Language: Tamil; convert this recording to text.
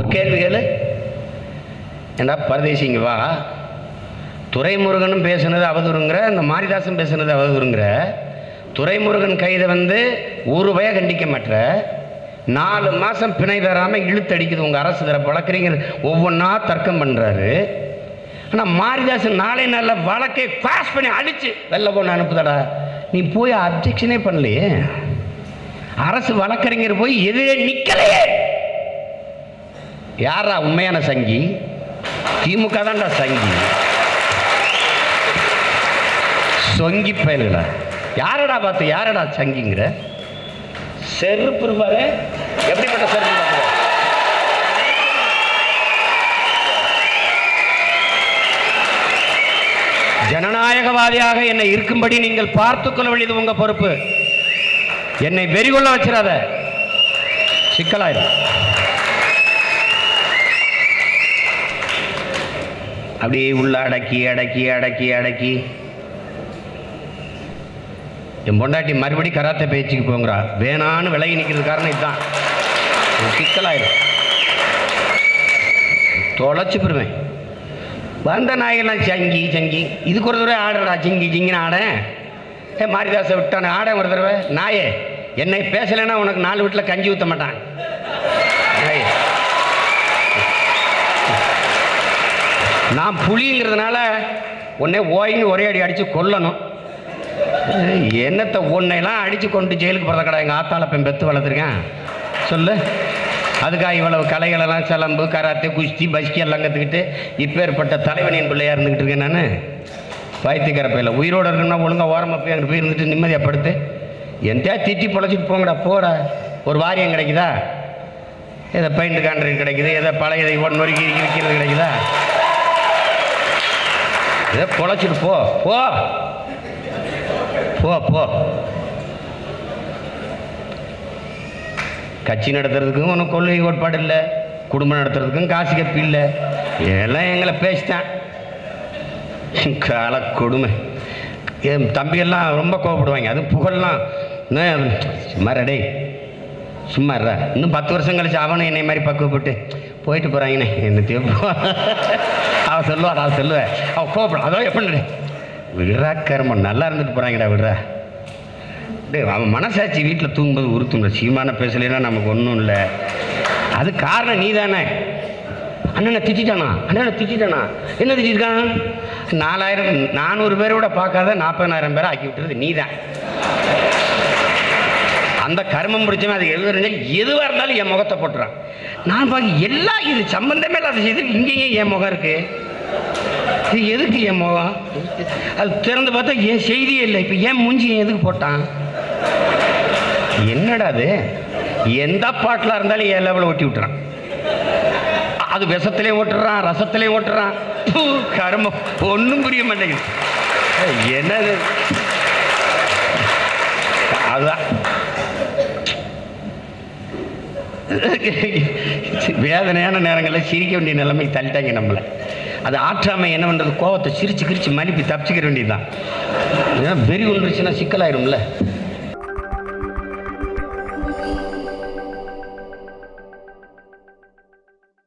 ஒரு கேள்வி கேளு. ஏண்டா பரதேசிங்க வா? துரைமுருகனும் பேசுனது அவதூறுங்கிற இந்த மாரிதாசன் பேசுனது அவதூறுங்கிற. துரைமுருகன் கைதை வந்து ஒரு பய கண்டிக்க மாட்ற. நாலு மாதம் பிணை தராமல் இழுத்தடிக்குது உங்கள் அரசு தர வளர்க்குறீங்க ஒவ்வொன்றா தர்க்கம் பண்ணுறாரு ஆனால் மாரிதாசன் நாளை நாளில் வழக்கை பாஸ் பண்ணி அடித்து வெளில போன அனுப்புதடா. நீ போய் அப்ஜெக்ஷனே பண்ணலையே. அரசு வழக்கறிஞர் போய் எதிரே நிற்கலையே யாரா உண்மையான சங்கி? திமுக தான்டா சங்கி. சொங்கி பயல்களா? யாரடா பார்த்து யாரடா சங்கிங்கிற? செருப்பு பாரு. எப்படிப்பட்ட செருப்பு ஜனநாயகவாதியாக என்னை இருக்கும்படி நீங்கள் பார்த்துக் கொள்ள வேண்டியது உங்க பொறுப்பு. என்னை வெறிகொள்ள வச்சிடாத. சிக்கலாயிரும். அப்படியே உள்ள அடக்கி அடக்கி அடக்கி அடக்கி. என் பொண்டாட்டி மறுபடி கராத்தே பேச்சுக்கு போங்கிறா. வேணான்னு விலகி நிற்கிறது காரணம் இதுதான். ஒரு தொலைச்சு பெறுவேன் வந்த நாயெல்லாம் சங்கி சங்கி. இதுக்கு ஒரு தடவை ஆடுறா சிங்கி சிங்கின்னு ஆடேன் ஏ மாரிதாசை விட்டான ஆடேன் ஒரு தடவை. நாயே என்னை பேசலைன்னா உனக்கு நாலு வீட்டில் கஞ்சி ஊற்ற மாட்டான். நான் புலிங்கிறதுனால உன்னை ஓயின்னு ஒரே அடி அடித்து கொல்லணும். என்னத்தை உன்னையெல்லாம் அடித்து கொண்டு ஜெயிலுக்கு போகிறத கடை? எங்கள் ஆத்தால பெண் பெத்து வளர்த்துருக்கேன். சொல்லு. அதுக்காக இவ்வளவு கலைகளெல்லாம் சிலம்பு கராத்தே குஸ்தி பஸ்கி எல்லாம் கற்றுக்கிட்டு இப்பேற்பட்ட தலைவனின் பிள்ளையாக இருந்துக்கிட்டு இருக்கேன் நான். பைத்தியக்கார பையில உயிரோடு இருக்கணும்னா ஒழுங்காக ஓரமாக போய் அங்கே போய் இருந்துட்டு நிம்மதியாக படுத்து. என்கிட்ட திட்டி பொழைச்சிட்டு போங்கடா போடா. ஒரு வாரியம் கிடைக்குதா? ஏதோ பெயிண்ட் கான்ட்ராக்ட் கிடைக்குது ஏதோ பழைய இதை ஒன் வரைக்கும் விற்கிறது கிடைக்குதா? ஏதோ பொழைச்சிட்டு போ. போ. போ போ. கட்சி நடத்துறதுக்கும் ஒன்றும் கொள்கை கோட்பாடு இல்லை. குடும்பம் நடத்துறதுக்கும் காசு கப்பி இல்லை. எல்லாம் எங்களை பேசிட்டேன். கால கொடுமை. என் தம்பியெல்லாம் ரொம்ப கோவப்படுவாங்க. அது புகழலாம். என்ன, சும்மா சும்மா இருடா. இன்னும் பத்து வருஷம் கழிச்சு அவனும் என்னை மாதிரி பக்குவப்பட்டு போயிட்டு போகிறாங்கண்ணே என்னத்தையும் தேப்போ அவன் சொல்லுவான் நான் சொல்லுவேன். அவன் கோவப்படும். அதோ எப்படி விடுறா கருமம் நல்லா இருந்துட்டு போகிறாங்கடா விடுறா. டே அவன் மனசாட்சி வீட்டில் தூங்கும்போது உறுத்தும்ல சீமான பேசலைன்னா நமக்கு ஒன்றும் இல்லை. அது காரணம் நீ தானே அண்ணனை திட்டானா அண்ணனை திட்டானா என்ன திட்டிருக்கான்? நாலாயிரம் நானூறு பேரை பார்க்காத நாற்பதாயிரம் பேரை ஆக்கி விட்டுறது நீ தான் அந்த கர்மம் பிடிச்சவன் அது எது இருந்தால் எதுவாக இருந்தாலும் என் முகத்தை போட்டுறான். நான் பார்க்க எல்லா இது சம்பந்தமே இல்லாத செய்து இங்கேயும் என் முகம் இருக்கு. இது எதுக்கு என் முகம்? அது திறந்து பார்த்தா என் செய்தியே இல்லை. இப்போ ஏன் மூஞ்சி எதுக்கு போட்டான்? என்னடா அது? எந்த பாட்டில் இருந்தாலும் என் லெவலில் ஒட்டி விட்டுறான். அது விஷத்திலையும் ஓட்டுறான் ரசத்திலையும் ஓட்டுறான். கருமம் ஒன்றும் புரிய மாட்டேங்குது. என்னது? அதுதான் வேதனையான நேரங்களில் சிரிக்க வேண்டிய நிலைமை தள்ளிட்டாங்க நம்மளை. அது ஆற்றாமை என்ன பண்ணுறது கோவத்தை சிரிச்சு கிரிச்சு மன்னிப்பு தப்பிச்சுக்கிற வேண்டியதுதான். ஏன்னா வெறி ஒன்றுச்சுன்னா சிக்கலாயிரும்ல?